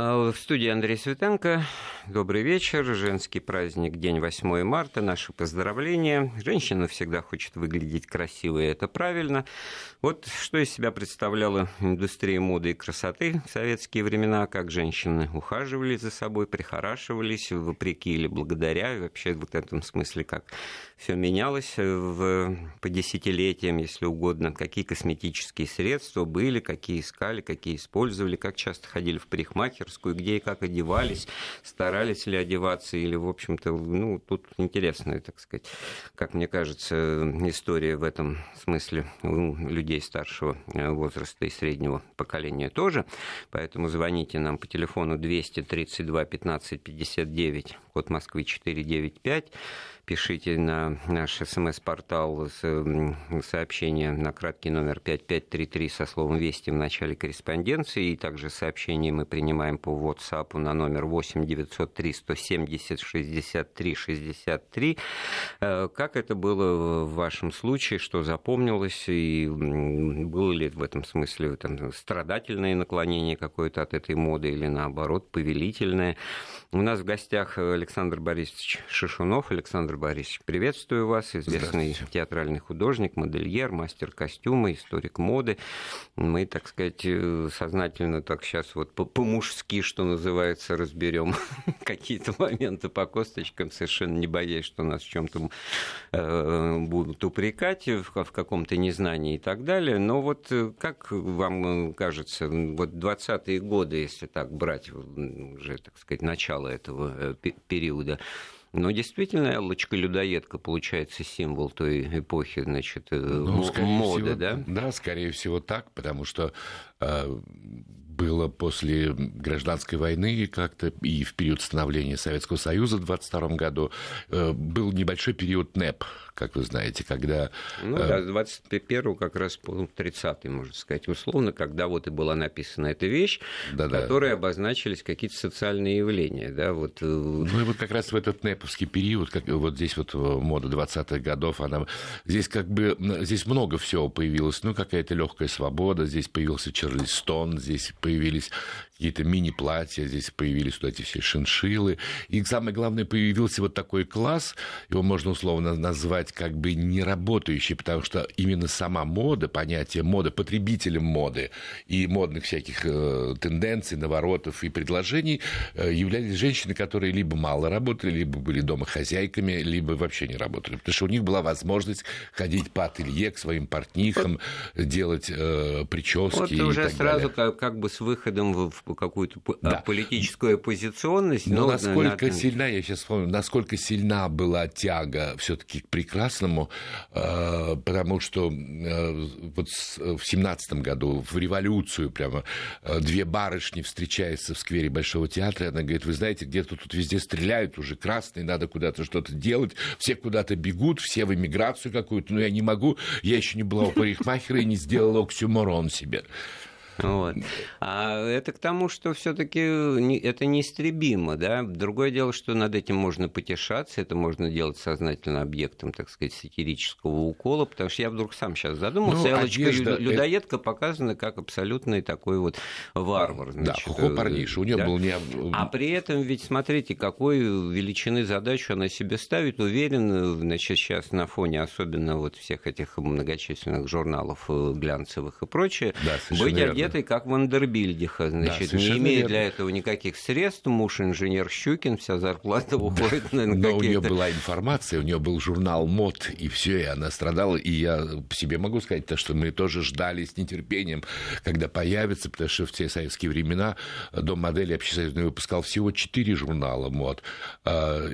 А, в студии Андрей Светенко. Добрый вечер. Женский праздник, день 8 марта. Наши поздравления. Женщина всегда хочет выглядеть красиво, и это правильно. Вот что из себя представляла индустрия моды и красоты в советские времена, как женщины ухаживали за собой, прихорашивались, вопреки или благодаря, и вообще в этом смысле, как все менялось в, по десятилетиям, если угодно, какие косметические средства были, какие искали, какие использовали, как часто ходили в парикмахер, парикмахерскую, где и как одевались, старались ли одеваться, или, в общем-то, ну, тут интересная, так сказать, как мне кажется, история в этом смысле у людей старшего э, возраста и среднего поколения тоже. Поэтому звоните нам по телефону 232 15 59, код Москвы 495 пишите на наш смс-портал сообщение на краткий номер 5533 со словом «Вести» в начале корреспонденции. И также сообщение мы принимаем по WhatsApp на номер 8 903 170 63 63. Как это было в вашем случае, что запомнилось, и было ли в этом смысле там, страдательное наклонение какое-то от этой моды или наоборот повелительное? У нас в гостях Александр Борисович Шишунов. Александр Борисович, приветствую вас. Известный театральный художник, модельер, мастер костюма, историк моды. Мы, так сказать, э, сознательно так сейчас вот по-мужски, что называется, разберем какие-то моменты по косточкам, совершенно не боясь, что нас в чем-то э, будут упрекать в, каком-то незнании и так далее. Но вот э, как вам кажется, вот 20-е годы, если так брать уже, так сказать, начало этого периода, но действительно, Эллочка-людоедка получается символ той эпохи, значит, э, ну, моды, всего, да? Да, скорее всего так, потому что э, было после гражданской войны как-то и в период становления Советского Союза в 22 году э, был небольшой период НЭП, как вы знаете, когда... Ну э, да, с 21 как раз по 30 можно сказать, условно, когда вот и была написана эта вещь, да, в которой обозначились какие-то социальные явления, да, вот... Э, ну и вот как раз в этот НЭПовский период, как вот здесь вот мода 20-х годов, она... Здесь как бы, здесь много всего появилось, ну какая-то легкая свобода, здесь появился Чарльстон, здесь появились какие-то мини-платья, здесь появились вот эти все шиншилы. И самое главное, появился вот такой класс, его можно условно назвать как бы неработающий, потому что именно сама мода, понятие моды, потребителем моды и модных всяких э, тенденций, наворотов и предложений э, являлись женщины, которые либо мало работали, либо были дома хозяйками, либо вообще не работали. Потому что у них была возможность ходить по ателье к своим портнихам, вот, делать э, прически вот и уже так сразу далее. Как, как бы с выходом в какую-то да. политическую оппозиционность. Но, но насколько на... сильна, я сейчас вспомню, насколько сильна была тяга все-таки к прекрасному, э, потому что э, вот в семнадцатом году в революцию прямо две барышни встречаются в сквере Большого театра, она говорит, вы знаете, где-то тут везде стреляют уже красные, надо куда-то что-то делать, все куда-то бегут, все в эмиграцию какую-то, но я не могу, я еще не была у парикмахера и не сделала оксюморон себе. Вот. А это к тому, что все-таки это неистребимо, да. Другое дело, что над этим можно потешаться, это можно делать сознательно объектом, так сказать, сатирического укола, потому что я вдруг сам сейчас задумался, ну, Элочка одежда... людоедка это... показана как абсолютный такой вот варвар. Значит, да, хо парниша, у нее да? был не... А при этом ведь, смотрите, какой величины задачу она себе ставит, уверен, значит, сейчас на фоне особенно вот всех этих многочисленных журналов э, глянцевых и прочее, да, быть одет одетый, как Вандербильдиха, значит, да, не имея верно. для этого никаких средств, муж инженер Щукин, вся зарплата уходит на Но у нее была информация, у нее был журнал МОД, и все, и она страдала, и я по себе могу сказать, то, что мы тоже ждали с нетерпением, когда появится, потому что в те советские времена Дом модели общесоюзный выпускал всего четыре журнала МОД, а,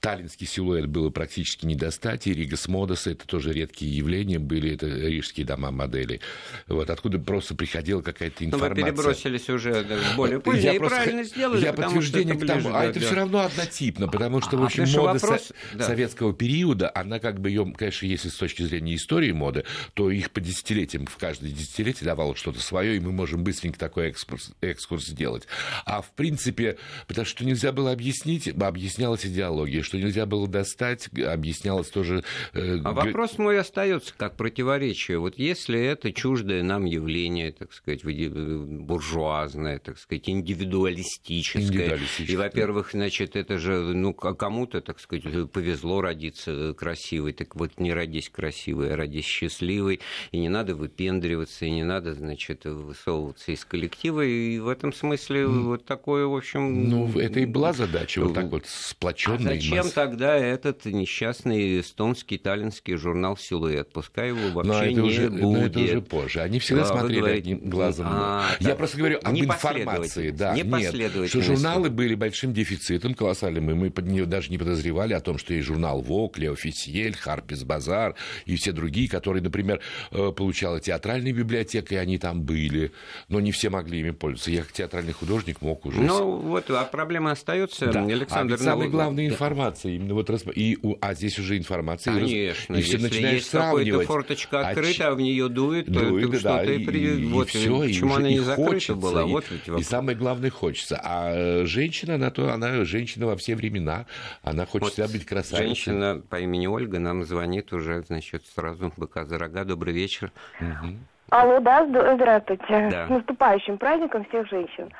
Таллинский силуэт было практически не достать, и Рига с Модоса, это тоже редкие явления были, это рижские дома моделей. Вот, откуда просто приходила какая-то информация. Но вы перебросились уже более поздно, я и просто, правильно сделали, Я подтверждение к тому, а это все равно однотипно, потому что, в а, общем, мода вопрос... со- да. советского периода, она как бы ее, конечно, если с точки зрения истории моды, то их по десятилетиям, в каждое десятилетие давало что-то свое, и мы можем быстренько такой экскурс, экскурс сделать. А в принципе, потому что нельзя было объяснить, объяснялась идеология, что нельзя было достать, объяснялось тоже... Э, а вопрос мой остается как противоречие. Вот если это чуждое нам явление, так сказать, буржуазное, так сказать, индивидуалистическое, индивидуалистическое. и, во-первых, значит, это же, ну, кому-то, так сказать, повезло родиться красивой, так вот не родись красивой, а родись счастливой, и не надо выпендриваться, и не надо, значит, высовываться из коллектива, и в этом смысле mm. вот такое, в общем... Ну, это и была задача, вот так вот сплоченная. А зачем масс... тогда этот несчастный эстонский, таллинский журнал «Силуэт»? Пускай его вообще но это не уже, будет. Но это уже позже. Они всегда а, смотрели говорите... одним глазом. А, Я просто говорю об информации. Да, нет, что журналы были большим дефицитом колоссальным, и мы даже не подозревали о том, что есть журнал «Вок», «Леофисьель», «Харпис Базар» и все другие, которые, например, э, получала театральная библиотека, и они там были, но не все могли ими пользоваться. Я как театральный художник мог уже... Ну, вот, а проблема остается, да. Александр. А самая главная да. Информация, именно вот, и, а здесь уже информация. Конечно, и, все если начинаешь есть какая-то форточка а открыта, а, в нее дует, дует то, то да, что-то и, и, вот, и все, почему и, она не закрыта хочется, была? И, вот ведь и самое главное, хочется. А э, женщина, она, то, она женщина во все времена, она хочет вот всегда быть красавицей. Женщина по имени Ольга нам звонит уже, значит, сразу быка за рога. Добрый вечер. Угу. Алло, да, здравствуйте. Да. С наступающим праздником всех женщин.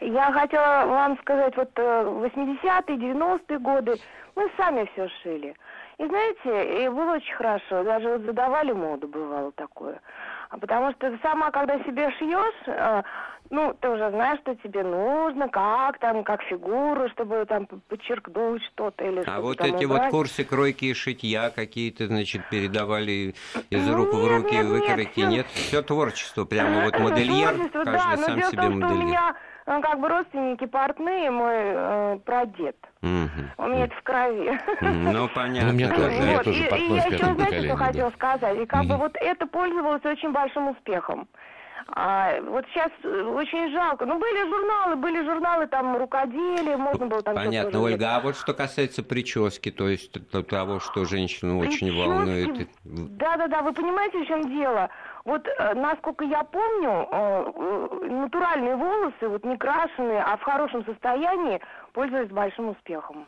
Я хотела вам сказать, вот 80-е, э, 90-е годы мы сами все шили. И знаете, и было очень хорошо, даже вот задавали моду, бывало такое. А потому что сама, когда себе шьешь, э, ну, ты уже знаешь, что тебе нужно, как там, как фигуру, чтобы там подчеркнуть что-то или что-то. А вот эти убрать. вот курсы кройки и шитья какие-то, значит, передавали из рук в руки нет, выкройки, нет? нет? Все творчество, прямо вот модельер, каждый да, сам себе том, модельер. у меня э, как бы родственники портные, мой э, прадед. Угу. У меня это в крови. Ну, понятно. Ну, у меня тоже. Вот. Я тоже и, и я еще, знаете, что да. хотела сказать? И как угу. бы вот это пользовалось очень большим успехом. А, вот сейчас э, очень жалко. Ну, были журналы, были журналы там рукоделия, можно было там... Понятно, Ольга. А вот что касается прически, то есть того, что женщину Прически... очень волнует... Да-да-да, вы понимаете, в чем дело? Вот, э, насколько я помню, э, натуральные волосы, вот не крашеные, а в хорошем состоянии, пользовались большим успехом.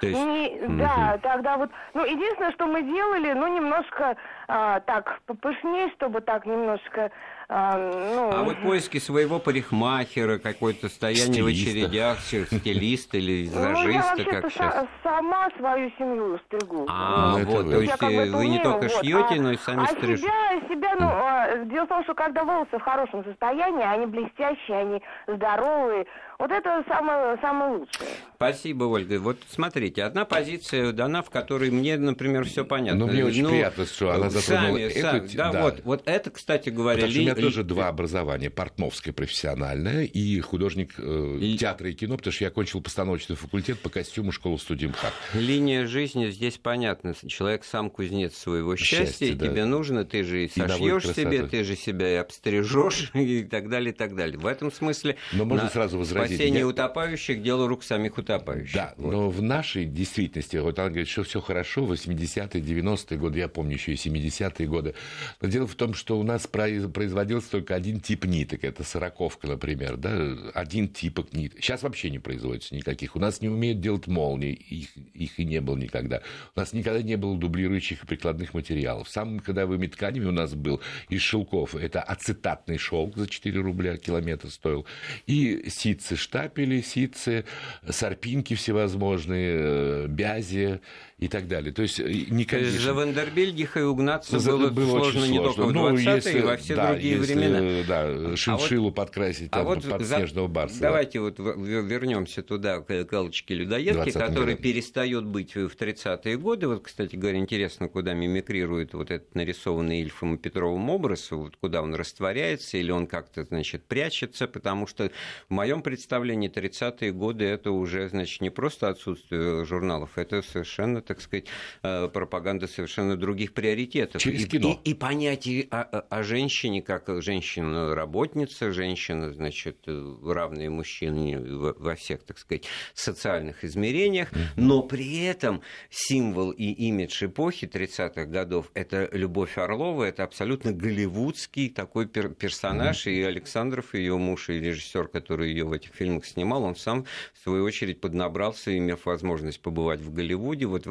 То есть... И, угу. Да, тогда вот, ну, единственное, что мы делали, ну, немножко а, так попышнее, чтобы так немножко ну... а вот поиски своего парикмахера, какое-то стояние в очередях, стилист или визажиста, ну, я как сейчас? сама свою семью стригу. А, ну, вот, то есть как бы вы не только вот, шьете, а, но и сами а стрижете. себя, себя, ну, а, дело в том, что когда волосы в хорошем состоянии, они блестящие, они здоровые, вот это самое, самое лучшее. Спасибо, Ольга. Вот смотрите, одна позиция дана, в которой мне, например, все понятно. Ну, мне очень ну, приятно, что она затронула сами, эту... Сами, да, да, вот, вот это, кстати говоря... Потому ли... у меня тоже два образования. Портновское профессиональное и художник э, и... театра и кино, потому что я окончил постановочный факультет по костюму школы студии МХАТ. Линия жизни здесь понятна. Человек сам кузнец своего счастья, Счастье, и да. тебе нужно, ты же и сошьешь себе, ты же себя и обстрижешь, и так далее, и так далее. В этом смысле... Но можно сразу возразить Спасение я... утопающих – дело рук самих утопающих. Да, вот. но в нашей действительности, вот она говорит, что все хорошо, 80-е, 90-е годы, я помню еще и 70-е годы. Но дело в том, что у нас производился только один тип ниток, это сороковка, например, да, один тип ниток. Сейчас вообще не производится никаких. У нас не умеют делать молнии, их, их и не было никогда. У нас никогда не было дублирующих и прикладных материалов. Самым ходовыми тканями у нас был из шелков, это ацетатный шелк за 4 рубля километр стоил, и ситцы штапели, ситцы, сарпинки всевозможные, э, бязи и так далее. То есть, э, не. То есть за Вандербельгиха и угнаться за, было, было сложно не только в 20-е, если, и во все да, другие если, времена. Да, шиншилу а подкрасить там, а вот под за... снежного барса. Давайте вот вернемся туда, к галочке людоедки, который году. перестает быть в 30-е годы. Вот, кстати говоря, интересно, куда мимикрирует вот этот нарисованный Ильфом и Петровым образ, вот куда он растворяется, или он как-то, значит, прячется, потому что в моем представлении 30-е годы это уже, значит, не просто отсутствие журналов, это совершенно так сказать, э, пропаганда совершенно других приоритетов. Через и, кино. И, и понятие о, о женщине, как женщина-работница, женщина, значит, равные мужчине во всех, так сказать, социальных измерениях, но при этом символ и имидж эпохи 30-х годов – это Любовь Орлова, это абсолютно голливудский такой пер персонаж, и Александров, ее муж и режиссер, который ее в этих фильмах снимал, он сам, в свою очередь, поднабрался, имев возможность побывать в Голливуде, вот,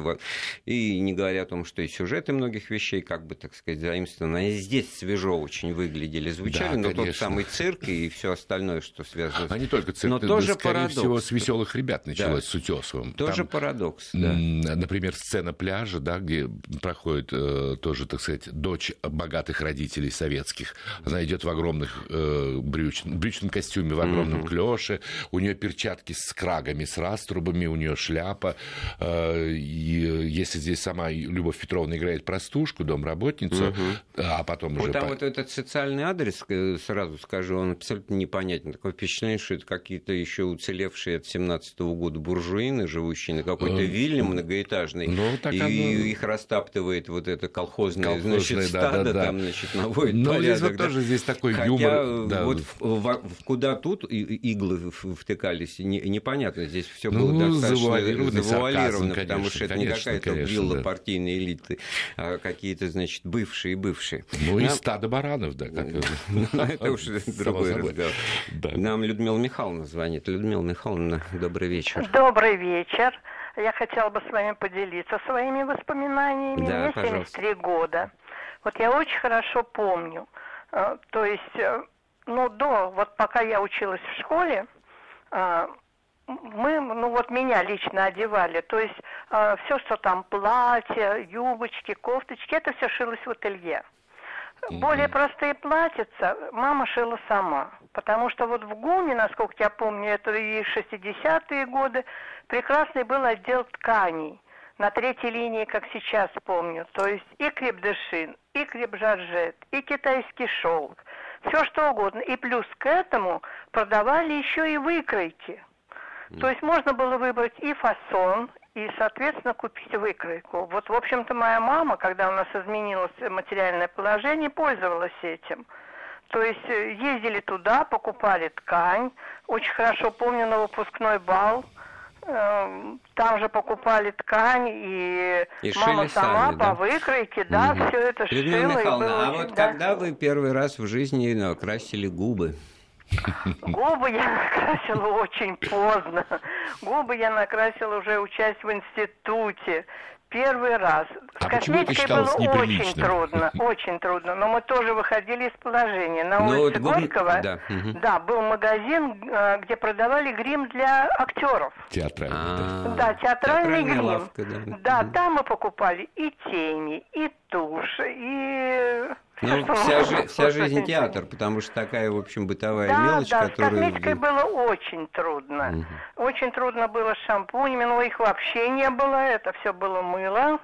и не говоря о том, что и сюжеты многих вещей, как бы, так сказать, заимствованы, они здесь свежо очень выглядели, звучали, да, но конечно. тот самый цирк и все остальное, что связано а не только цирк, но тоже скорее парадокс. всего, с веселых ребят началось, да. с Утесовым. Тоже Там, парадокс, да. Например, сцена пляжа, да, где проходит э, тоже, так сказать, дочь богатых родителей советских. Она идет в огромных э, брюч, брючном костюме, в огромном mm-hmm. клёше. У нее перчатки с крагами, с раструбами, у нее шляпа. Э, и если здесь сама Любовь Петровна играет простушку, домработницу, mm-hmm. а потом вот уже... Там по... вот этот социальный адрес, э, сразу скажу, он абсолютно непонятен. Такое впечатление, что это какие-то еще уцелевшие от 17 года буржуины, живущие на какой-то э, вилле многоэтажной. Ну, так и оно... их растаптывает вот это колхозное, колхозное значит, стадо, да, да, там, значит, наводит Но порядок. здесь вот да. тоже здесь такой Хотя юмор. Да. вот в, в, куда тут иглы втыкались, не, непонятно. Здесь все было ну, достаточно завуалировано, завуалировано потому конечно, что это конечно, не какая-то вилла да. партийной элиты, а какие-то, значит, бывшие-бывшие. Ну, и стадо баранов, да. Это уж другой разговор. Нам Людмила Михайловна звонит. Людмила Михайловна, добрый вечер. Добрый вечер. Я хотела бы с вами поделиться своими воспоминаниями. Да, Мне пожалуйста. 73 года. Вот я очень хорошо помню. Э, то есть, э, ну, до, вот пока я училась в школе, э, мы, ну вот меня лично одевали, то есть все, что там платья, юбочки, кофточки, это все шилось в ателье. Более простые платьица мама шила сама. Потому что вот в ГУМе, насколько я помню, это и 60-е годы, прекрасный был отдел тканей. На третьей линии, как сейчас помню. То есть и крепдышин, и крепжаржет, и китайский шелк. Все что угодно. И плюс к этому продавали еще и выкройки. То есть можно было выбрать и фасон, и, соответственно, купить выкройку. Вот, в общем-то, моя мама, когда у нас изменилось материальное положение, пользовалась этим. То есть э, ездили туда, покупали ткань. Очень хорошо помню на выпускной бал. Эм, там же покупали ткань, и, и мама сама сами, по выкройке, да, угу. все это Людмила шила. Михайловна, а вот да. когда вы первый раз в жизни накрасили губы? Губы я накрасила очень поздно. Губы я накрасила уже учась в институте. Первый раз. С а косметикой было очень трудно, очень трудно. Но мы тоже выходили из положения. На ну, улице вот, Горького, да. да, был магазин, э, где продавали грим для актеров. Театральный. Да, да театральный грим. Лавка, да. да, там мы покупали и тени, и тушь, и ну, вся, жи- вся жизнь театр, потому что такая, в общем, бытовая да, мелочь, да, которая... с косметикой было очень трудно. Угу. Очень трудно было с шампунями, но их вообще не было, это все было мыло.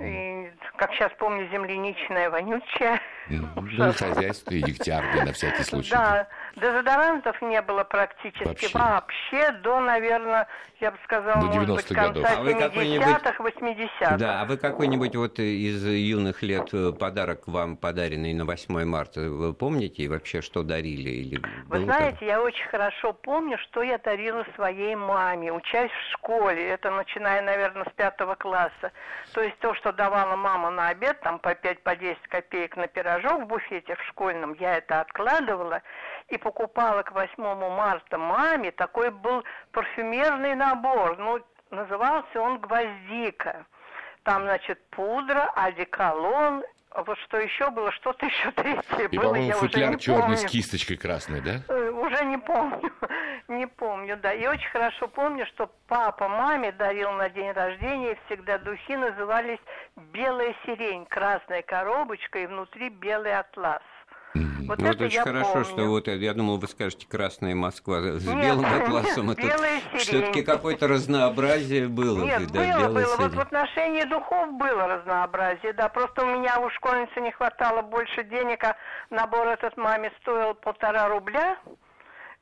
И, как сейчас помню, земляничная, вонючая. Ну, хозяйство и дегтярный на всякий случай. Да, дезодорантов не было практически вообще, вообще до, наверное, я бы сказала, до может быть, конца годов. 70-х, 80-х. Да, а вы какой-нибудь вот из юных лет э, подарок вам подаренный на 8 марта, вы помните вообще, что дарили? Или вы знаете, так? я очень хорошо помню, что я дарила своей маме, учась в школе, это начиная, наверное, с пятого класса. То есть то, что давала мама на обед, там по 5-10 по копеек на пирожок в буфете в школьном, я это откладывала и покупала к 8 марта маме. Такой был парфюмерный набор, ну, назывался он «Гвоздика». Там, значит, пудра, одеколон вот что еще было, что-то еще третье и, было, я футляр уже не черный помню. с кисточкой красной, да? Э, уже не помню, не помню, да. И очень хорошо помню, что папа маме дарил на день рождения всегда духи, назывались «Белая сирень», красная коробочка и внутри белый атлас. Вот ну, это, это очень хорошо, помню. что вот я думал, вы скажете Красная Москва с Нет, белым атласом. Это все-таки какое-то разнообразие было. Нет, да, было, было. Вот в отношении духов было разнообразие, да. Просто у меня у школьницы не хватало больше денег, а набор этот маме стоил полтора рубля.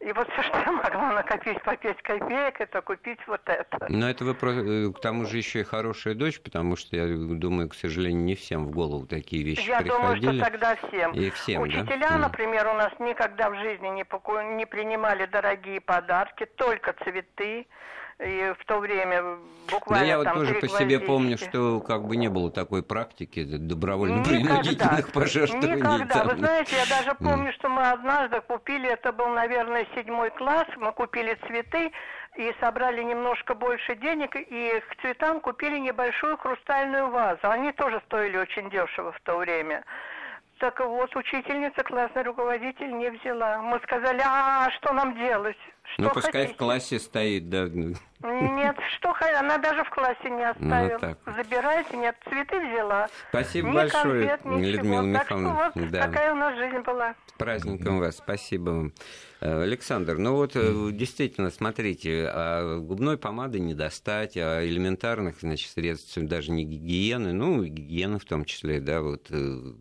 И вот все, что я могла накопить по 5 копеек, это купить вот это. Но это вы э, к тому же еще и хорошая дочь, потому что я думаю, к сожалению, не всем в голову такие вещи я приходили. Я думаю, что тогда всем. И всем, Учителя, да? например, у нас никогда в жизни не, поку... не принимали дорогие подарки, только цветы и в то время буквально Да я вот там тоже по себе помню, что как бы не было такой практики добровольно-принудительных пожертвований. Никогда. Там. Вы знаете, я даже помню, что мы однажды купили, это был, наверное, седьмой класс, мы купили цветы, и собрали немножко больше денег, и к цветам купили небольшую хрустальную вазу. Они тоже стоили очень дешево в то время. Так вот, учительница, классный руководитель не взяла. Мы сказали, а что нам делать? Что ну, пускай хотите? в классе стоит, да. Нет, что она даже в классе не ну, оставила. Ну, так. Забирайте, нет, цветы взяла. Спасибо Ни большое, конфет, Людмила Михайловна. Так что вот да. такая у нас жизнь была. С праздником вас, спасибо вам. Э, Александр, ну вот э, действительно, смотрите, а губной помады не достать, а элементарных, значит, средств даже не гигиены, ну, гигиены в том числе, да, вот э,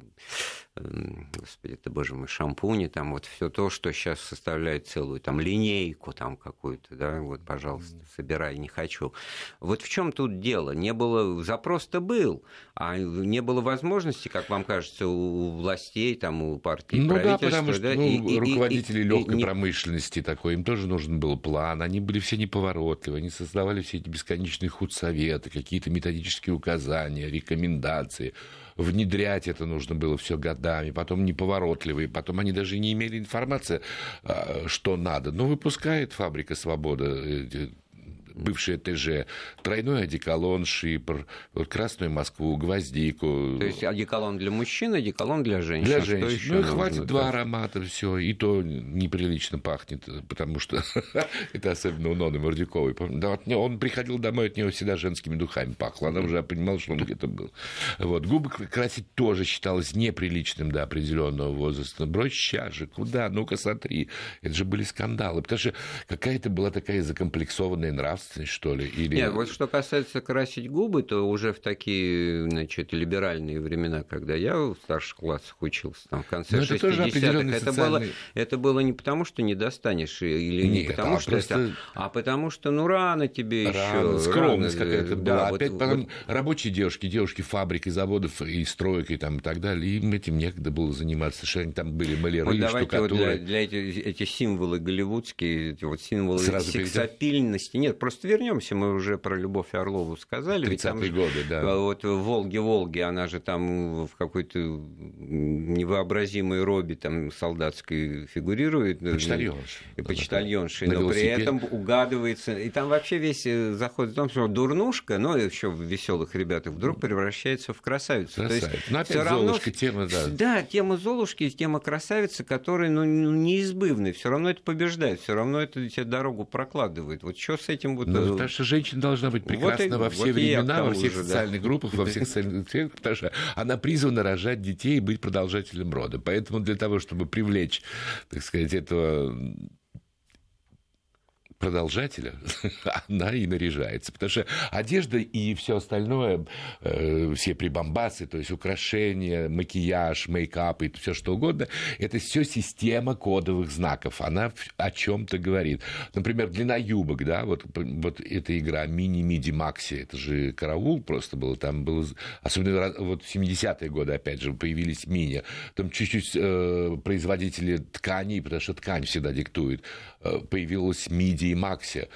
господи ты, боже мой, шампуни, там вот все то, что сейчас составляет целую там линейку там какую-то, да, вот, пожалуйста, собирай, не хочу. Вот в чем тут дело? Не было, запрос-то был, а не было возможности, как вам кажется, у властей, там, у партии, ну, правительства, да, потому что да, ну, и, руководители и, легкой и, промышленности такой, им тоже нужен был план, они были все неповоротливы, они создавали все эти бесконечные худсоветы, какие-то методические указания, рекомендации, внедрять это нужно было все годами, потом неповоротливые, потом они даже не имели информации, а, что надо. Но выпускает фабрика «Свобода» бывшая ТЖ, тройной одеколон, шипр, вот красную Москву, гвоздику. То есть одеколон для мужчин, одеколон для женщин. Для женщин. Ну и хватит два аромата, все, и то неприлично пахнет, потому что это особенно у Ноны Мордюковой. Он приходил домой, от него всегда женскими духами пахло. Она уже понимала, что он где-то был. Вот. Губы красить тоже считалось неприличным до определенного возраста. Брось сейчас же, куда? Ну-ка, смотри. Это же были скандалы. Потому что какая-то была такая закомплексованная нравственность ответственность, что ли? Или... Нет, вот что касается красить губы, то уже в такие, значит, либеральные времена, когда я в старших классах учился, там, в конце 60-х, это, это, было, это было не потому, что не достанешь, или Нет, не потому, а что просто... это, а потому что, ну, рано тебе еще. Скромность какая-то была. Да, Опять вот, потом вот... рабочие девушки, девушки фабрик и заводов, и строек, и там, и так далее, им этим некогда было заниматься, что они там были маляры, вот давайте вот для, для эти, эти символы голливудские, эти вот символы Сразу сексапильности, нет, просто просто вернемся, мы уже про Любовь Орлову сказали. 30-е годы, да. Вот в Волге-Волге, она же там в какой-то невообразимой робе там солдатской фигурирует. Почтальонши. И почтальонши, но при этом угадывается. И там вообще весь э, заход в том, что дурнушка, но еще в веселых ребятах, вдруг превращается в красавицу. Красавица. То есть, но опять Золушка, тема, да. Да, тема Золушки, тема красавицы, которая ну, неизбывная. Все равно это побеждает, все равно это тебе дорогу прокладывает. Вот что с этим вот ну, потому что женщина должна быть прекрасна вот во все вот времена, во всех уже, социальных да. группах, во всех социальных сферах, потому что она призвана рожать детей и быть продолжателем рода. Поэтому для того, чтобы привлечь, так сказать, этого продолжателя, она и наряжается. Потому что одежда и все остальное, э, все прибамбасы, то есть украшения, макияж, мейкап и все что угодно, это все система кодовых знаков. Она о чем-то говорит. Например, длина юбок, да, вот, вот эта игра мини-миди макси, это же караул просто было, там было, особенно вот в 70-е годы, опять же, появились мини, там чуть-чуть э, производители тканей, потому что ткань всегда диктует, появилась миди и Максе.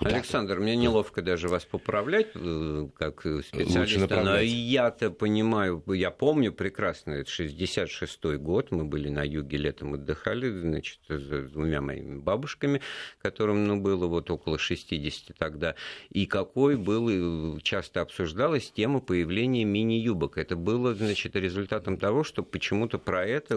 Александр, мне неловко даже вас поправлять, э, как специалиста, но я-то понимаю, я помню прекрасно, это 66-й год, мы были на юге летом отдыхали, значит, с двумя моими бабушками, которым, ну, было вот около 60 тогда, и какой был, часто обсуждалась тема появления мини-юбок. Это было, значит, результатом того, что почему-то про это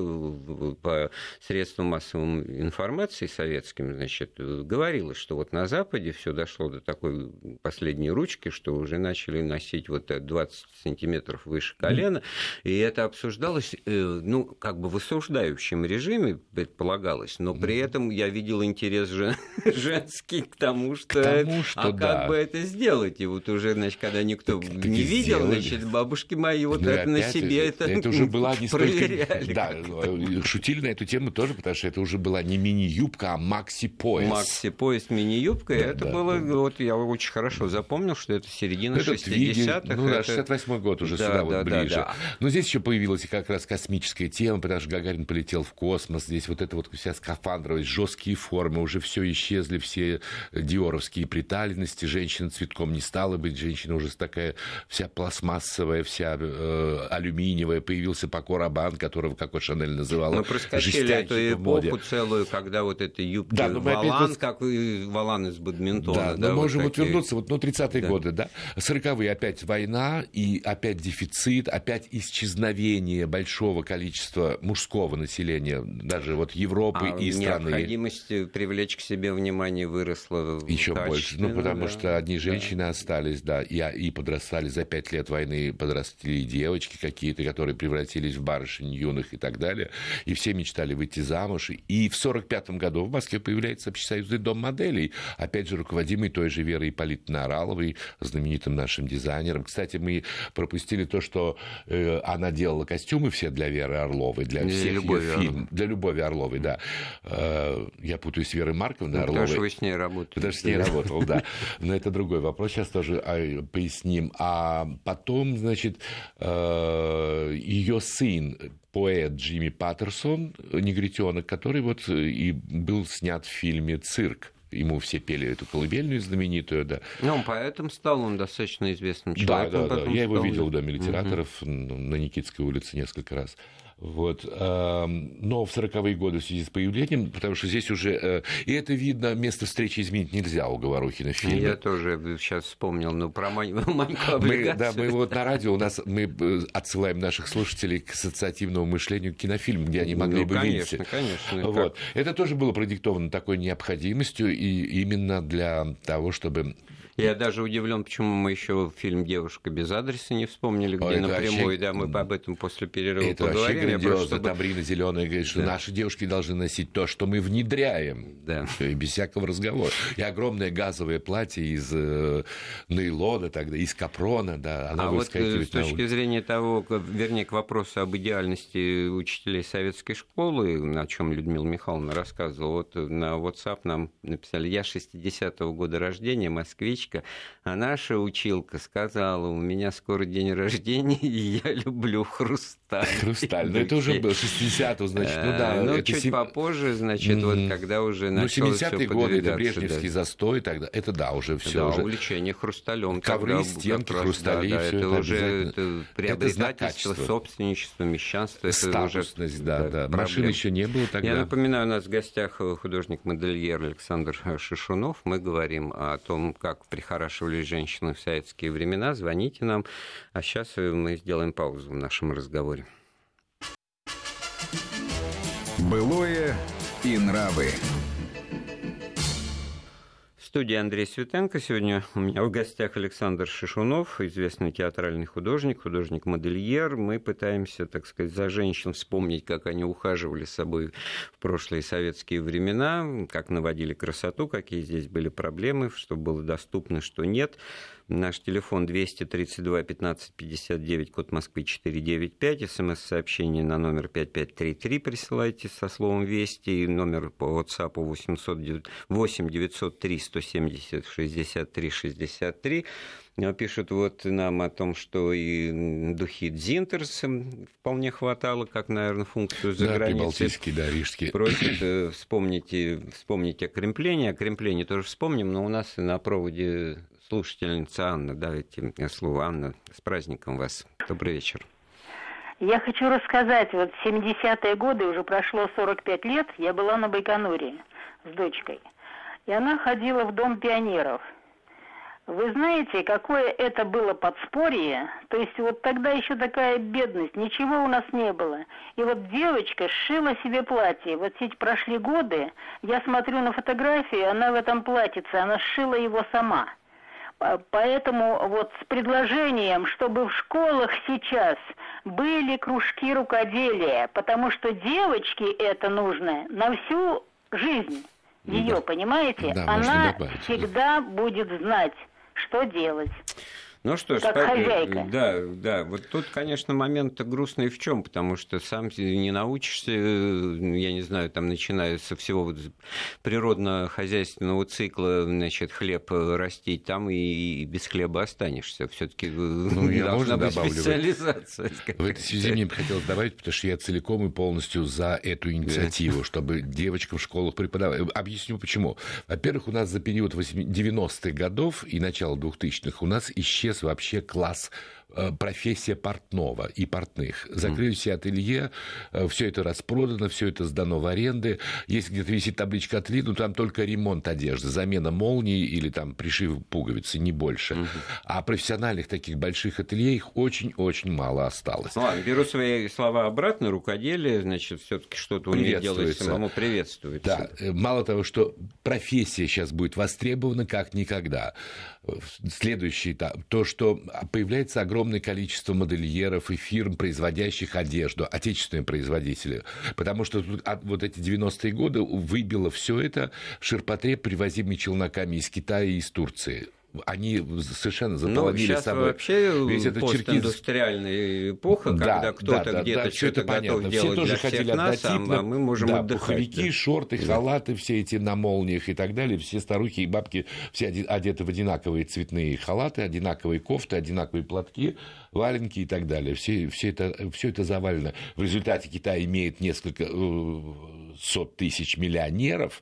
по средствам массовой информации советским, значит, говорилось, что вот на Западе сзади все дошло до такой последней ручки, что уже начали носить вот 20 сантиметров выше колена, и это обсуждалось, э, ну, как бы в осуждающем режиме, предполагалось, но при этом я видел интерес женский к тому, что, к тому, что а да. как бы это сделать, и вот уже, значит, когда никто так, не видел, сделали. значит, бабушки мои вот ну, это на себе это, это уже была не столько... Да, э, шутили на эту тему тоже, потому что это уже была не мини-юбка, а макси-пояс. Макси-пояс, мини-юбка, да, это да, было, да. вот я очень хорошо запомнил, что это середина 60-х. Ну да, 68-й год уже да, сюда да, вот ближе. Да, да. Но здесь еще появилась как раз космическая тема, потому что Гагарин полетел в космос, здесь вот это вот вся скафандровость, жесткие формы, уже все исчезли, все диоровские приталенности, женщина цветком не стала быть, женщина уже такая вся пластмассовая, вся э, алюминиевая, появился Пако Рабан, которого, как вот Шанель называла, Мы проскочили эту эпоху целую, когда вот эти юбки да, валан, опять... как валан из бадминтона. Да, да, мы можем вот, такие... вернуться вот, ну, 30-е да. годы, да, 40-е опять война, и опять дефицит, опять исчезновение большого количества мужского населения, даже вот Европы а и страны. необходимость привлечь к себе внимание выросла Еще больше, ну, потому да. что одни женщины да. остались, да, и, и подрастали за пять лет войны, подросли девочки какие-то, которые превратились в барышень юных и так далее, и все мечтали выйти замуж, и в 45 году в Москве появляется общесоюзный дом моделей, опять же, руководимый той же Верой Ипполитовной Ораловой, знаменитым нашим дизайнером. Кстати, мы пропустили то, что э, она делала костюмы все для Веры Орловой, для, для всех Любови ее фильмов. Для Любови Орловой, да. Э, я путаюсь с Верой Марковной ну, Орловой. Потому что вы с ней работали. Даже с ней работал, да. Но это другой вопрос. Сейчас тоже а, поясним. А потом, значит, э, ее сын поэт Джимми Паттерсон, негритенок, который вот и был снят в фильме «Цирк» ему все пели эту колыбельную знаменитую, да. Ну, он поэтом стал, он достаточно известным человеком. Да, да, да. Я его видел, да, литераторов угу. на Никитской улице несколько раз. Вот. Но в 40-е годы в связи с появлением, потому что здесь уже... Э, и это видно, место встречи изменить нельзя у Говорухина в фильме. Я тоже сейчас вспомнил, ну, про Маньку мы, Да, мы вот на радио, у нас мы э, отсылаем наших слушателей к ассоциативному мышлению кинофильм, где они могли ну, бы конечно, видеть. конечно. Вот. Это тоже было продиктовано такой необходимостью, и именно для того, чтобы я даже удивлен, почему мы еще фильм «Девушка без адреса» не вспомнили, где Ой, напрямую, вообще... да, мы об этом после перерыва это поговорим. Это вообще грандиозно, чтобы... Брина Зеленая говорит, что да. наши девушки должны носить то, что мы внедряем, да. и без всякого разговора. И огромное газовое платье из э, нейлона, тогда, из капрона, да, она а вот э, с точки зрения того, вернее, к вопросу об идеальности учителей советской школы, о чем Людмила Михайловна рассказывала, вот на WhatsApp нам написали, я 60-го года рождения, москвич, девочка, а наша училка сказала, у меня скоро день рождения, и я люблю хрусталь. Хрусталь, ну это уже был 60 значит, ну да. Ну, чуть сем... попозже, значит, вот когда уже Ну, 70-е годы, это Брежневский застой тогда, это да, уже все да, уже. увлечение хрусталем. Ковры, стенки, хрустали, да, это уже это приобретательство, собственничество, мещанство. Статусность, да, да. Машин еще не было тогда. Я напоминаю, у нас в гостях художник-модельер Александр Шишунов. Мы говорим о том, как прихорашивались женщины в советские времена, звоните нам. А сейчас мы сделаем паузу в нашем разговоре. Былое и нравы студии Андрей Светенко. Сегодня у меня в гостях Александр Шишунов, известный театральный художник, художник-модельер. Мы пытаемся, так сказать, за женщин вспомнить, как они ухаживали с собой в прошлые советские времена, как наводили красоту, какие здесь были проблемы, что было доступно, что нет. Наш телефон 232 15 59, код Москвы 495. СМС-сообщение на номер 5533 присылайте со словом «Вести». И номер по WhatsApp 800, 8 903 170 63 63. Пишут вот нам о том, что и духи Дзинтерс вполне хватало, как, наверное, функцию за да, границей. да, рижские. Просят э, вспомнить, вспомнить о кремплении. О кремплении тоже вспомним, но у нас на проводе слушательница Анна. Давайте слово. Анна, с праздником вас. Добрый вечер. Я хочу рассказать, вот в 70-е годы, уже прошло 45 лет, я была на Байконуре с дочкой. И она ходила в Дом пионеров. Вы знаете, какое это было подспорье? То есть вот тогда еще такая бедность, ничего у нас не было. И вот девочка сшила себе платье. Вот эти прошли годы, я смотрю на фотографии, она в этом платьице, она сшила его сама. Поэтому вот с предложением, чтобы в школах сейчас были кружки рукоделия, потому что девочке это нужно на всю жизнь. Ее, да. понимаете? Да, Она всегда будет знать что делать. Ну что ж, как по... хозяйка. Да, да. Вот тут, конечно, момент грустный в чем, потому что сам не научишься, я не знаю, там начиная со всего вот природно-хозяйственного цикла, значит, хлеб растить, там и без хлеба останешься. Все-таки ну, я должна быть добавлю. специализация. В этой связи мне хотелось добавить, потому что я целиком и полностью за эту инициативу, чтобы девочкам в школах преподавать. Объясню почему. Во-первых, у нас за период 90-х годов и начала 2000-х у нас исчез исчез вообще класс Э, профессия портного и портных. Закрыли все ателье, э, все это распродано, все это сдано в аренды. Если где-то висит табличка ателье, ну там только ремонт одежды, замена молнии или там пришив пуговицы, не больше. Угу. А профессиональных таких больших ателье их очень-очень мало осталось. Ну, ладно, беру свои слова обратно, рукоделие, значит, все-таки что-то умеет делать самому приветствуется. Да, э, мало того, что профессия сейчас будет востребована как никогда. Следующий этап, то, что появляется огромное количество модельеров и фирм, производящих одежду, отечественные производители. Потому что вот эти 90-е годы выбило все это ширпотреб, привозимый челноками из Китая и из Турции они совершенно заполонили ну, собой вообще весь этот постиндустриальная эпоха, да, когда кто-то да, где-то да, что-то готов понятно. делать все тоже для хотели всех нас, а мы можем да, отдыхать. Пуховики, да. шорты, халаты, все эти на молниях и так далее, все старухи и бабки все одеты в одинаковые цветные халаты, одинаковые кофты, одинаковые платки, валенки и так далее. Все, все, это, все это завалено. В результате Китай имеет несколько э, сот тысяч миллионеров,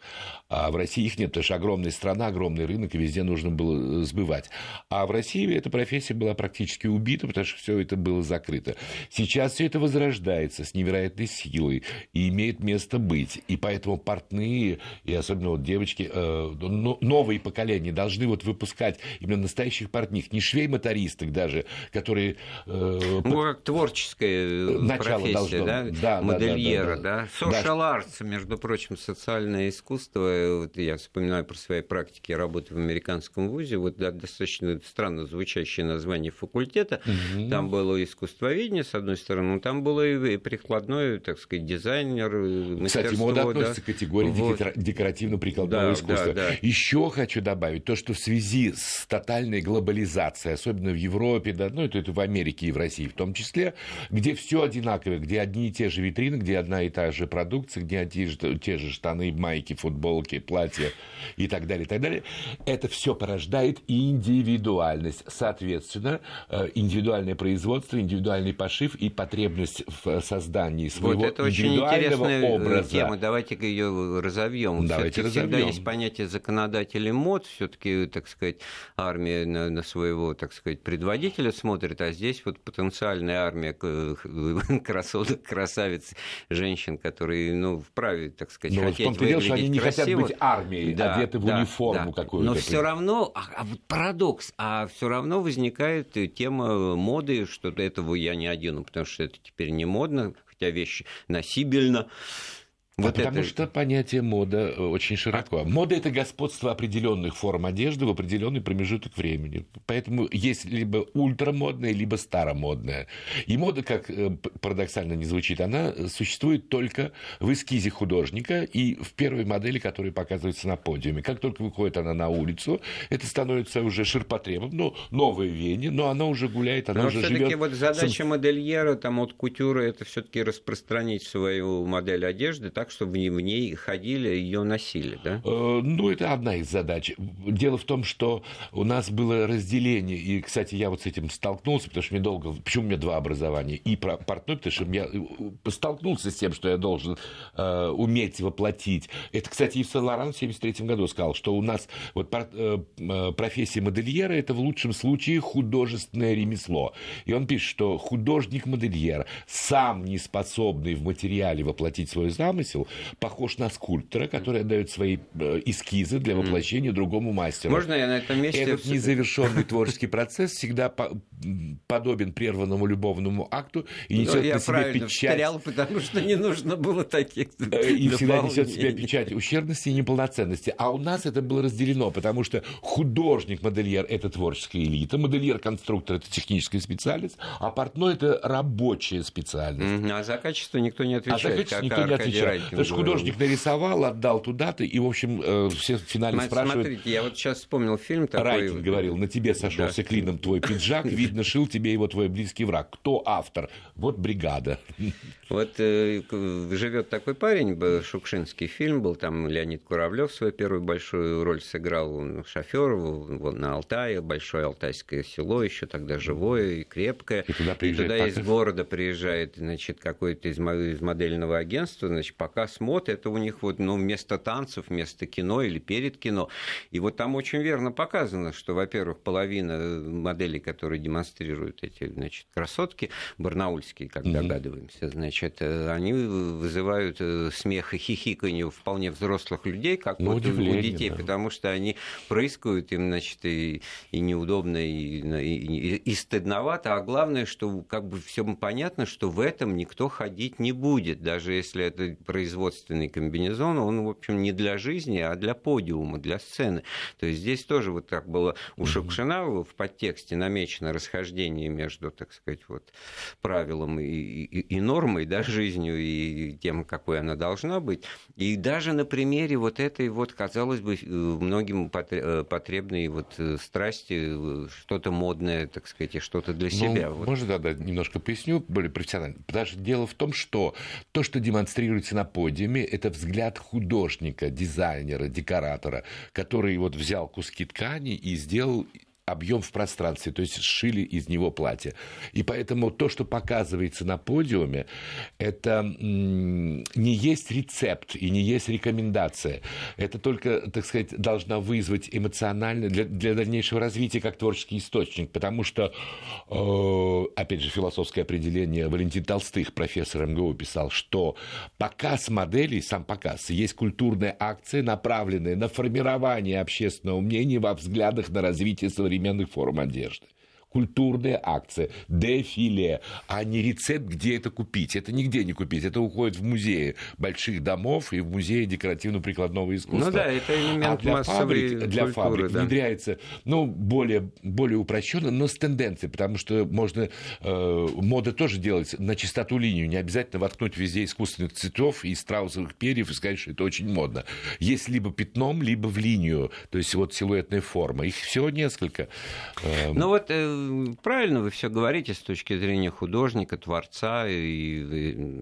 а в России их нет, потому что огромная страна, огромный рынок, и везде нужно было э, сбывать. А в России эта профессия была практически убита, потому что все это было закрыто. Сейчас все это возрождается с невероятной силой и имеет место быть. И поэтому портные, и особенно вот девочки, э, новые поколения должны вот выпускать именно настоящих портних, не швей-мотористок даже, которые... Э, ну, как творческая начало профессия, должно, да? Да, Модельера, да? да, да. Social да. arts, между прочим, социальное искусство вот я вспоминаю про свои практики работы в американском вузе, вот да, достаточно странно звучащее название факультета. Угу. Там было искусствоведение, с одной стороны, но там было и прикладное, так сказать, дизайнер, Кстати, мода да. относится к категории вот. декоративно-прикладного да, искусства. Да, да. Еще хочу добавить то, что в связи с тотальной глобализацией, особенно в Европе, да, ну это, это в Америке и в России в том числе, где все одинаково, где одни и те же витрины, где одна и та же продукция, где те же, те же штаны, майки, футболки, платья и так далее, и так далее, это все порождает индивидуальность. Соответственно, э, индивидуальное производство, индивидуальный пошив и потребность в создании своего вот это индивидуального очень э, образа. Тема. Давайте ее разовьем. Давайте разовьем. Всегда есть понятие законодателей мод, все-таки, так сказать, армия на, на своего, так сказать, предводителя смотрит, а здесь вот потенциальная армия красоток, красавиц, женщин, которые, ну, вправе, так сказать, Но хотеть выглядеть дело, что они не красиво, быть армией, да, одеты в да, униформу да. какую-то. Но все равно, а, а парадокс, а все равно возникает тема моды, что этого я не одену, потому что это теперь не модно, хотя вещь носибельна. Вот потому это... что понятие мода э, очень широко. А... Мода это господство определенных форм одежды в определенный промежуток времени. Поэтому есть либо ультрамодная, либо старомодная. И мода, как э, парадоксально не звучит, она существует только в эскизе художника и в первой модели, которая показывается на подиуме. Как только выходит она на улицу, это становится уже ширпотребом, ну, новое веяние, но она уже гуляет, она но уже живет. вот задача модельера, там, от кутюра, это все-таки распространить свою модель одежды так, так, чтобы в ней ходили, ее носили, да? Э, ну, это одна из задач. Дело в том, что у нас было разделение, и, кстати, я вот с этим столкнулся, потому что мне долго... Почему у меня два образования? И портной, потому что я э, столкнулся с тем, что я должен э, уметь воплотить. Это, кстати, Ив Сен-Лоран в 1973 году сказал, что у нас вот профессия модельера – это в лучшем случае художественное ремесло. И он пишет, что художник-модельер, сам не способный в материале воплотить свой замысел, замысел похож на скульптора, который отдает свои э, эскизы для воплощения другому мастеру. Можно я на этом месте... Этот незавершенный творческий процесс всегда подобен прерванному любовному акту и несет ну, я на себе печать... Встрял, потому что не нужно было таких э, И всегда несет в себе печать ущербности и неполноценности. А у нас это было разделено, потому что художник-модельер – это творческая элита, модельер-конструктор – это техническая специальность, а портной – это рабочая специальность. А за качество никто не отвечает. А за качество никто не отвечает. Потому что художник нарисовал, отдал туда-то, и, в общем, э, все финально Смотрите, спрашивают... Смотрите, я вот сейчас вспомнил фильм такой... Райкин говорил, на тебе сошелся да. клином твой пиджак, видно, шил тебе его твой близкий враг. Кто автор? Вот бригада. Вот э, живет такой парень, Шукшинский фильм был, там Леонид Куравлев свою первую большую роль сыграл, шофер вот на Алтае, большое алтайское село, еще тогда живое и крепкое. И туда, и туда из города приезжает, значит, какой-то из, из модельного агентства, значит, пока смотрит, это у них вот, ну, вместо танцев, вместо кино или перед кино. И вот там очень верно показано, что, во-первых, половина моделей, которые демонстрируют эти, значит, красотки, барнаульские, как догадываемся, значит, э, они вызывают э, смех и хихиканье вполне взрослых людей, как ну, вот у детей, да. потому что они проискивают им, значит, и, и неудобно, и, и, и стыдновато, а главное, что как бы всем понятно, что в этом никто ходить не будет, даже если это производственный комбинезон, он, в общем, не для жизни, а для подиума, для сцены. То есть здесь тоже вот так было у Шукшина в подтексте намечено расхождение между, так сказать, вот правилом и, и, и нормой, да, жизнью и тем, какой она должна быть. И даже на примере вот этой вот, казалось бы, многим э, потребной вот э, страсти, что-то модное, так сказать, и что-то для ну, себя. Вот. Можно тогда немножко поясню более профессионально. Потому что дело в том, что то, что демонстрируется на подиуме, это взгляд художника, дизайнера, декоратора, который вот взял куски ткани и сделал объем в пространстве, то есть сшили из него платье. И поэтому то, что показывается на подиуме, это не есть рецепт и не есть рекомендация. Это только, так сказать, должна вызвать эмоционально для, для дальнейшего развития как творческий источник, потому что, э, опять же, философское определение Валентин Толстых, профессор МГУ, писал, что показ моделей, сам показ, есть культурная акция, направленная на формирование общественного мнения во взглядах на развитие современного современных форм одежды культурная акция, дефиле, а не рецепт, где это купить. Это нигде не купить. Это уходит в музеи больших домов и в музеи декоративно-прикладного искусства. Ну да, это элемент а для фабрик, для культуры, фабрик да. внедряется, ну, более, более упрощенно, но с тенденцией, потому что можно э, мода тоже делать на чистоту линию. Не обязательно воткнуть везде искусственных цветов и страусовых перьев и сказать, что это очень модно. Есть либо пятном, либо в линию. То есть вот силуэтная форма. Их всего несколько. Эм. Ну вот э, правильно вы все говорите с точки зрения художника, творца и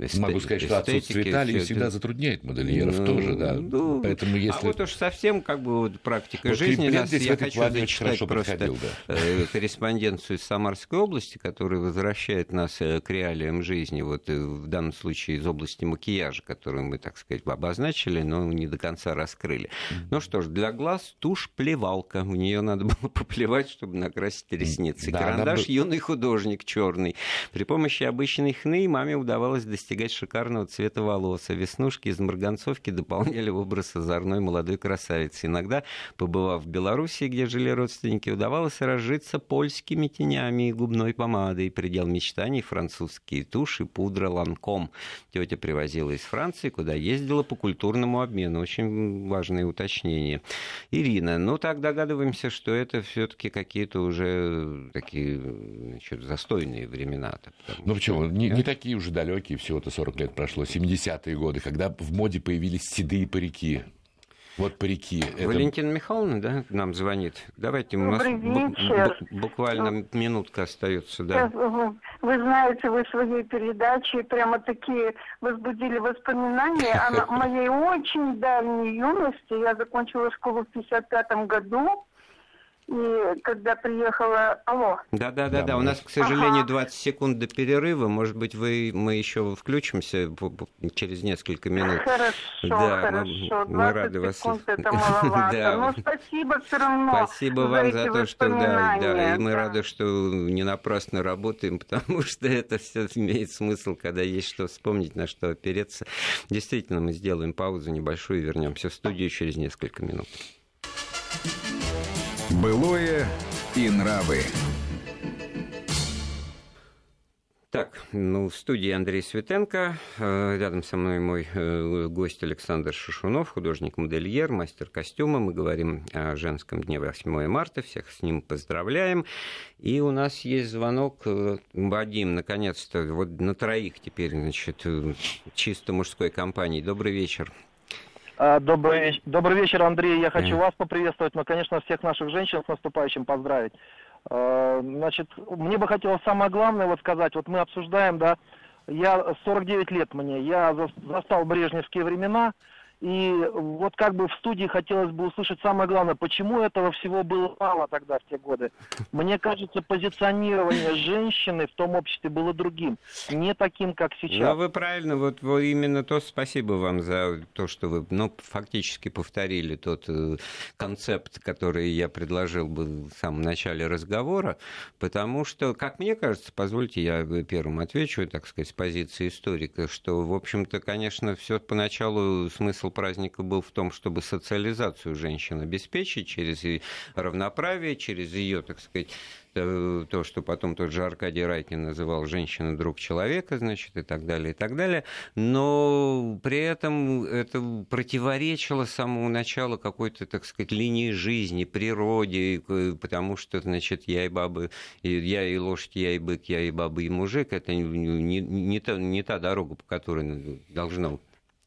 эстетики. Могу сказать, что отсутствие Италии всегда это... затрудняет модельеров ну, тоже, да. Ну, Поэтому если... А вот уж совсем как бы вот практика вот жизни. Нас, я хочу зачитать просто да. Э, корреспонденцию из Самарской области, которая возвращает нас э, к реалиям жизни, вот э, в данном случае из области макияжа, которую мы, так сказать, обозначили, но не до конца раскрыли. Ну что ж, для глаз тушь-плевалка. В нее надо было поплевать, чтобы накрасить ресницы да, карандаш она... юный художник черный. При помощи обычной хны маме удавалось достигать шикарного цвета волос, а веснушки из марганцовки дополняли образ озорной молодой красавицы. Иногда, побывав в Белоруссии, где жили родственники, удавалось разжиться польскими тенями и губной помадой. Предел мечтаний французские туши, пудра, ланком. Тетя привозила из Франции, куда ездила по культурному обмену. Очень важное уточнение. Ирина, ну так догадываемся, что это все-таки какие-то уже такие значит, застойные времена. Ну почему? Не, не такие уже далекие, всего-то 40 лет прошло, 70-е годы, когда в моде появились седые парики. Вот парики. Валентина это... Михайловна, да, нам звонит. Давайте, у нас вечер. буквально ну, минутка остается, да. Вы знаете, вы своей передачей прямо такие возбудили воспоминания о моей очень давней юности. Я закончила школу в 55 году. И когда приехала... Алло. Да, да, да, да. У нас, к сожалению, 20 секунд до перерыва. Может быть, вы, мы еще включимся через несколько минут. Хорошо, да, хорошо. Мы, мы рады вас. Это маловато. да. Но спасибо все равно. Спасибо вам за то, что да, да. И мы да. рады, что не напрасно работаем, потому что это все имеет смысл, когда есть что вспомнить, на что опереться. Действительно, мы сделаем паузу небольшую и вернемся в студию через несколько минут. Былое и нравы. Так, ну, в студии Андрей Светенко. Э, рядом со мной мой э, гость Александр Шишунов, художник-модельер, мастер костюма. Мы говорим о женском дне 8 марта. Всех с ним поздравляем. И у нас есть звонок. Э, Вадим, наконец-то, вот на троих теперь, значит, чисто мужской компании. Добрый вечер. А, добрый, добрый вечер, Андрей. Я хочу вас поприветствовать, но, конечно, всех наших женщин с наступающим поздравить. А, значит, мне бы хотелось самое главное вот сказать. Вот мы обсуждаем, да, я 49 лет мне, я застал брежневские времена, и вот как бы в студии хотелось бы услышать самое главное, почему этого всего было мало тогда, в те годы. Мне кажется, позиционирование женщины в том обществе было другим, не таким, как сейчас. Ну, вы правильно, вот вы именно то, спасибо вам за то, что вы, ну, фактически повторили тот э, концепт, который я предложил бы в самом начале разговора, потому что, как мне кажется, позвольте я первым отвечу, так сказать, с позиции историка, что, в общем-то, конечно, все поначалу смысл праздника был в том, чтобы социализацию женщин обеспечить через равноправие, через ее, так сказать, Э, то, что потом тот же Аркадий Райкин называл «женщина друг человека», значит, и так далее, и так далее. Но при этом это противоречило с самого начала какой-то, так сказать, линии жизни, природе, потому что, значит, я и бабы, я и лошадь, я и бык, я и баба, и мужик, это не, не, не, та, не та дорога, по которой должно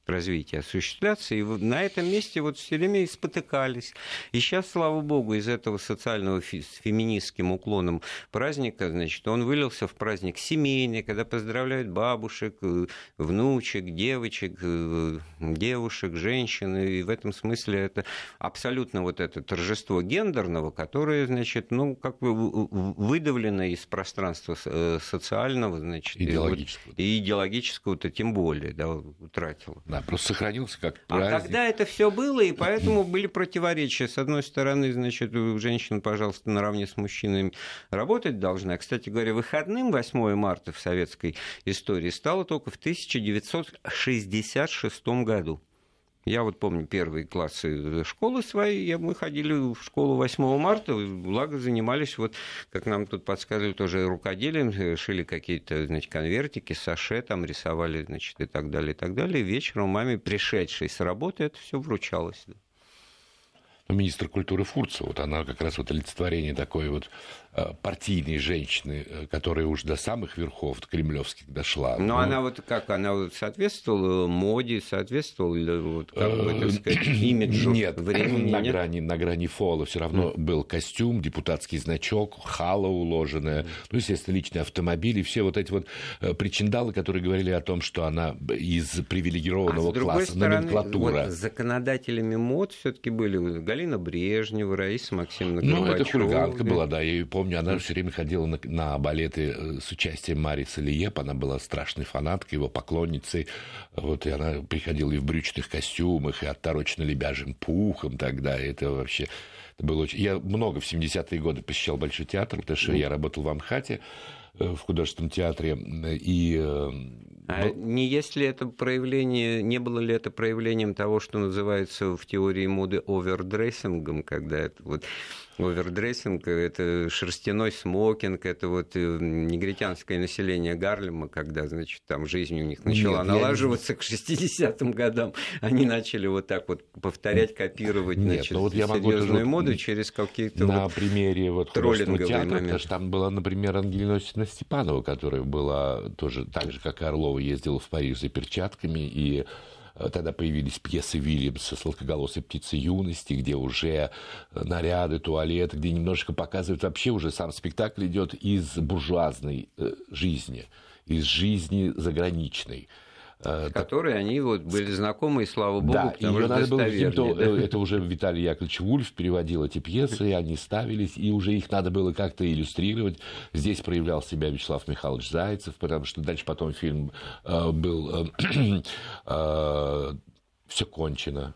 развития осуществляться. И на этом месте вот все время и спотыкались. И сейчас, слава богу, из этого социального с феминистским уклоном праздника, значит, он вылился в праздник семейный, когда поздравляют бабушек, э, внучек, девочек, э, девушек, женщин. И в этом смысле это абсолютно вот это торжество гендерного, которое, значит, ну, как бы выдавлено из пространства э, социального, значит, идеологического. И, вот, и идеологического-то тем более, да, утратило. Да, просто сохранился как праздник. А тогда это все было, и поэтому были противоречия. С одной стороны, значит, женщина, пожалуйста, наравне с мужчинами работать должна. Кстати говоря, выходным 8 марта в советской истории стало только в 1966 году. Я вот помню первые классы школы свои, мы ходили в школу 8 марта, благо занимались, вот, как нам тут подсказывали, тоже рукоделием, шили какие-то, значит, конвертики, саше там рисовали, значит, и так далее, и так далее. Вечером маме, пришедшей с работы, это все вручалось. Ну, министр культуры Фурцева, вот она как раз вот олицетворение такой вот Э, партийной женщины, э, которая уж до самых верхов до кремлевских дошла. Но ну, она вот как, она соответствовала моде, соответствовала вот, как бы, так сказать, имиджу нет, времени? На, нет? Грани, на грани фола все равно mm. был костюм, депутатский значок, хала уложенная, mm. ну, естественно, личный автомобиль и все вот эти вот э, причиндалы, которые говорили о том, что она из привилегированного а класса, стороны, номенклатура. Вот, законодателями мод все таки были Галина Брежнева, Раиса Максимовна Ну, это хулиганка была, да, я ее помню помню, она все время ходила на, на балеты э, с участием Мари Салиеп. Она была страшной фанаткой, его поклонницей. Вот, и она приходила и в брючных костюмах, и оторочена лебяжьим пухом тогда. И это вообще... Это было очень... Я много в 70-е годы посещал Большой театр, потому что я работал во МХАТе э, в художественном театре, и э, а не есть ли это проявление, не было ли это проявлением того, что называется в теории моды overdressing ом, когда это вот overdressing, это шерстяной смокинг, это вот э, негритянское население Гарлема, когда, значит, там жизнь у них начала Нет, налаживаться я... к 60-м годам, они начали вот так вот повторять, копировать, Нет, значит, ну вот я могу серьезную моду через какие-то На вот примере вот троллинговые театра, моменты. Потому что там была, например, Ангелина Осиповна Степанова, которая была тоже так же, как и Орлова, ездила в Париж за перчатками и тогда появились пьесы Вильямса «Сладкоголосой птицы юности», где уже э, наряды, туалеты, где немножечко показывают вообще уже сам спектакль идет из буржуазной э, жизни, из жизни заграничной. С которой они вот были знакомы, и слава богу, да, ее надо было каким-то, да? это уже Виталий Яковлевич Вульф переводил эти пьесы, и они ставились, и уже их надо было как-то иллюстрировать. Здесь проявлял себя Вячеслав Михайлович Зайцев, потому что дальше потом фильм э, был э, э, «Все кончено»,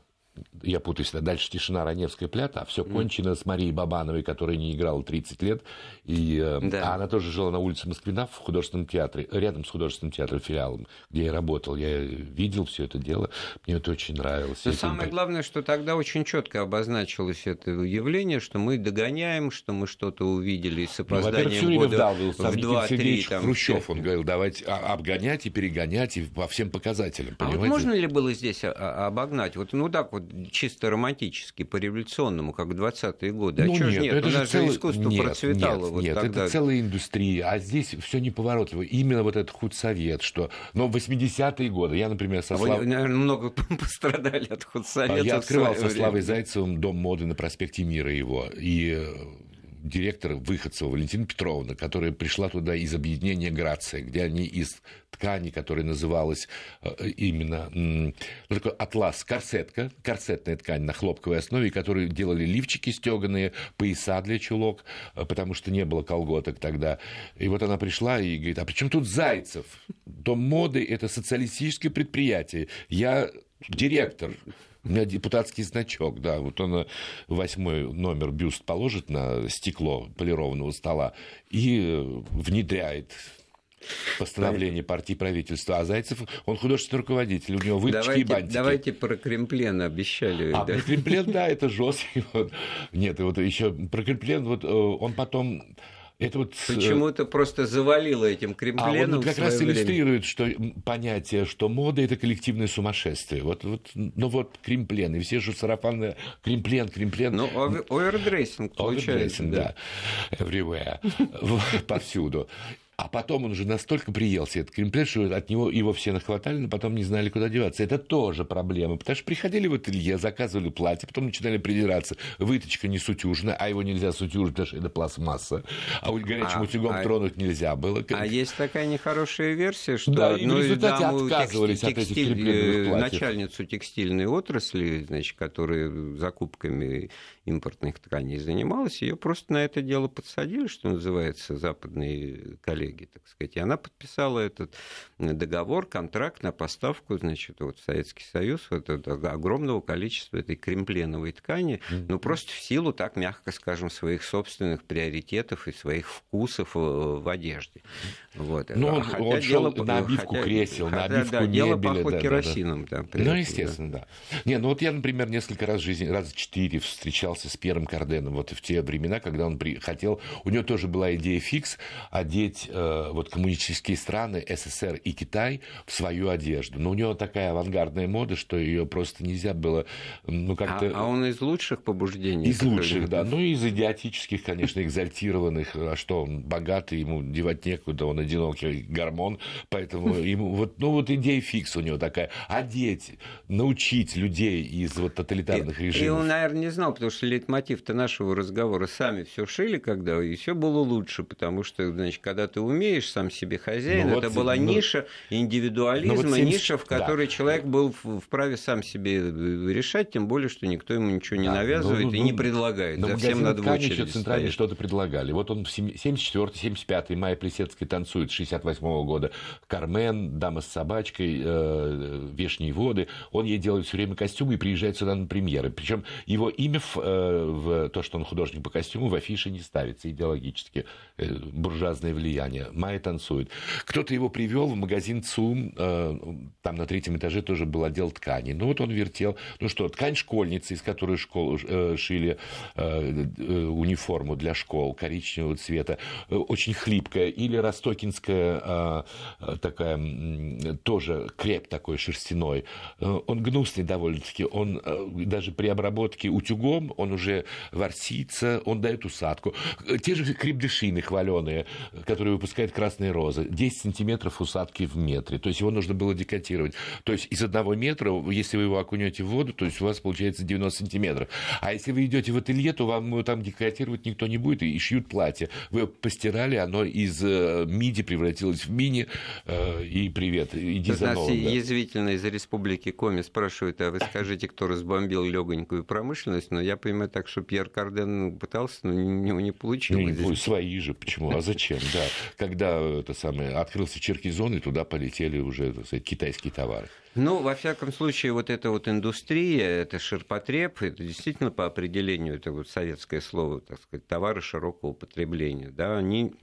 я путаюсь, дальше «Тишина», «Раневская плята», а все кончено с Марией Бабановой, которая не играла 30 лет, и э, да. а она тоже жила на улице Москвина в художественном театре, рядом с художественным театром, филиалом, где я работал. Я видел все это дело, мне это очень нравилось. Но самое это... главное, что тогда очень четко обозначилось это явление, что мы догоняем, что мы что-то увидели с опозданием ну, года в 2-3. Там, Хрущев, он говорил, давайте обгонять и перегонять и по всем показателям, понимаете? А вот можно ли было здесь обогнать? Вот ну так вот чисто романтически, по революционному, как в 20-е годы. А ну, чего нет, нет? Это У нас же целый... искусство нет, процветало. Нет, вот нет тогда. это целая индустрия, а здесь все неповоротливо. Именно вот этот худсовет, что... Но в 80-е годы, я, например, со Славой... Вы, наверное, много пострадали от худсовета. Я открывал со Славой Зайцевым дом моды на проспекте Мира его, и э, директора Выходцева Валентина Петровна, которая пришла туда из объединения «Грация», где они из ткани, которая называлась э, именно ну, такой атлас, корсетка, корсетная ткань на хлопковой основе, которые делали лифчики стеганые, пояса для чулок, э, потому что не было колготок тогда. И вот она пришла и говорит, а при чем тут Зайцев? Дом моды – это социалистическое предприятие. Я директор, у меня депутатский значок, да, вот он э, восьмой номер бюст положит на стекло полированного стола и э, внедряет постановление партии правительства, а Зайцев, он художественный руководитель, у него выточки давайте, и бантики. Давайте про Кремплен обещали. А да? про Кремплен, да, это жесткий. Вот. Нет, вот еще про кримплен, вот э, он потом это вот... Э, Почему-то просто завалило этим кримпленом. А он как раз время. иллюстрирует что, понятие, что мода – это коллективное сумасшествие. Вот, вот, ну вот кримплен, и все же сарафаны кримплен, кримплен. Ну, overdressing получается. Overdressing, да. да. Everywhere. Повсюду. А потом он уже настолько приелся, этот кримплен, что от него его все нахватали, но потом не знали, куда деваться. Это тоже проблема, потому что приходили в ателье, заказывали платье, потом начинали придираться. Выточка не сутюжная, а его нельзя сутюжить, потому что это пластмасса. А горячим а, утюгом а, тронуть нельзя было. А есть такая нехорошая версия, что да, и в результате отказывались текстиль, от этих кремпленных платьев. Начальницу текстильной отрасли, значит, которая закупками импортных тканей занималась, ее просто на это дело подсадили, что называется, западные коллеги, так сказать. И она подписала этот договор, контракт на поставку, значит, вот Советский Союз вот, огромного количества этой кремпленовой ткани, mm-hmm. ну, просто в силу, так мягко скажем, своих собственных приоритетов и своих вкусов э, в одежде. Вот. Ну, он, хотя он дело, шел на обивку хотя, кресел, хотя, на обивку да, мебели. Дело пахло да, керосином. Да, да. ну, естественно, да. да. Не, ну вот я, например, несколько раз в жизни, раз четыре встречался с Пьером Карденом, вот в те времена, когда он при... хотел, у него тоже была идея фикс одеть э, вот коммунистические страны, СССР и Китай в свою одежду. Но у него такая авангардная мода, что ее просто нельзя было, ну, как-то... А, а он из лучших побуждений? Из лучших, да. Ну, из идиотических, конечно, экзальтированных. А что, он богатый, ему девать некуда, он одинокий гормон, поэтому ему вот, ну вот идея фикс у него такая, одеть, научить людей из вот тоталитарных режимов. И он, наверное, не знал, потому что лейтмотив-то нашего разговора сами все шили, когда и все было лучше, потому что, значит, когда ты умеешь сам себе хозяин, ну, это вот, была ну, ниша индивидуализма, ну, вот 70... ниша, в которой да. человек был вправе сам себе решать, тем более, что никто ему ничего не да, навязывает ну, ну, и не предлагает. За всем надо в очередь центральный что-то предлагали. Вот он в 74-75 мая Плесецкой танцует 60 1958 года. Кармен, Дама с собачкой, э, Вешние воды. Он ей делает все время костюмы и приезжает сюда на премьеры. Причем его имя в, э, в то, что он художник по костюму, в афише не ставится идеологически. Э, буржуазное влияние. Майя танцует. Кто-то его привел в магазин ЦУМ, э, там на третьем этаже тоже был отдел ткани. Ну вот он вертел, ну что, ткань школьницы, из которой школу э, шили униформу для школ коричневого цвета, очень хлипкая, или ростокинская такая, тоже креп такой шерстяной. Он гнусный довольно-таки. Он даже при обработке утюгом, он уже ворсится, он дает усадку. Те же крепдышины хваленые, которые выпускает красные розы. 10 сантиметров усадки в метре. То есть его нужно было декатировать. То есть из одного метра, если вы его окунете в воду, то есть у вас получается 90 сантиметров. А если вы идете в ателье, то вам его там декатировать никто не будет и шьют платье. Вы постирали, оно из э, миди превратилось в мини. Э, и привет, иди за новым. Нас да. язвительно из республики Коми спрашивают, а вы скажите, кто разбомбил легонькую промышленность? Но я понимаю так, что Пьер Карден пытался, но у него не получилось. Ну, свои же, почему? А зачем? Да. Когда это самое, открылся Черкизон, и туда полетели уже так сказать, китайские товары. Ну, во всяком случае, вот эта вот индустрия, это ширпотреб, это действительно по определению, это вот советское слово, так сказать, товары широкого потребления, да, они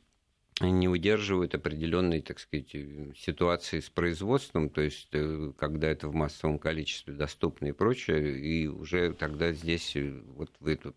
не удерживают определенной, так сказать, ситуации с производством, то есть э, когда это в массовом количестве доступно и прочее, и уже тогда здесь э, вот вы этот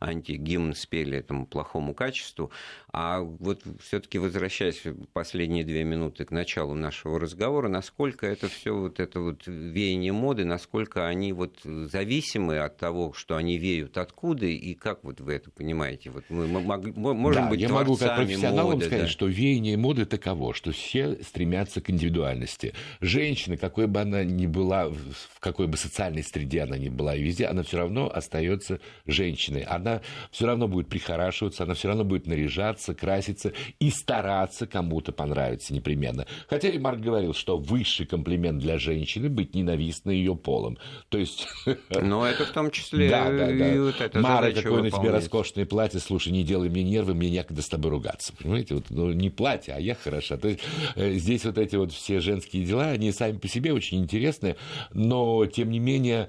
антигимн спели этому плохому качеству. А вот все-таки возвращаясь последние две минуты к началу нашего разговора, насколько это все вот это вот веяние моды, насколько они вот зависимы от того, что они веют откуда, и как вот вы это понимаете? Вот мы, мы, мы можем да, быть я могу как моды, сказать, да. что веяние моды таково, что все стремятся к индивидуальности. Женщина, какой бы она ни была, в какой бы социальной среде она ни была, и везде, она все равно остается женщиной. Она все равно будет прихорашиваться, она все равно будет наряжаться, краситься и стараться кому-то понравиться непременно. Хотя и Марк говорил, что высший комплимент для женщины быть ненавистной ее полом. То есть... Но это в том числе да, да, да. вот Мара, какое на тебе роскошное платье, слушай, не делай мне нервы, мне некогда с тобой ругаться. Понимаете, вот, ну, не платье, а я хороша. То есть э, здесь вот эти вот все женские дела, они сами по себе очень интересные, но тем не менее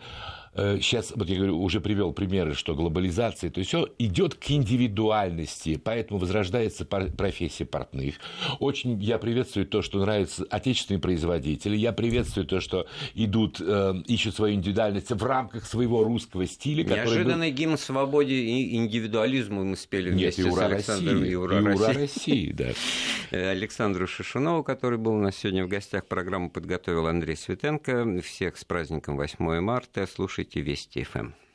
сейчас, э, вот я говорю, уже привел примеры, что глобализация, то есть все идет к индивидуальности, поэтому возрождается профессия портных. Очень я приветствую то, что нравятся отечественные производители, я приветствую то, что идут, э, ищут свою индивидуальность в рамках своего русского стиля. Неожиданный был... гимн свободе и индивидуализму мы спели вместе Нет, и ура с Александром. России, и ура, и ура России. России, да. Э, Александру Шишунову, который был у нас сегодня в гостях, программу подготовил Андрей Светенко. Всех с праздником 8 марта. Слушайте слушайте Вести ФМ.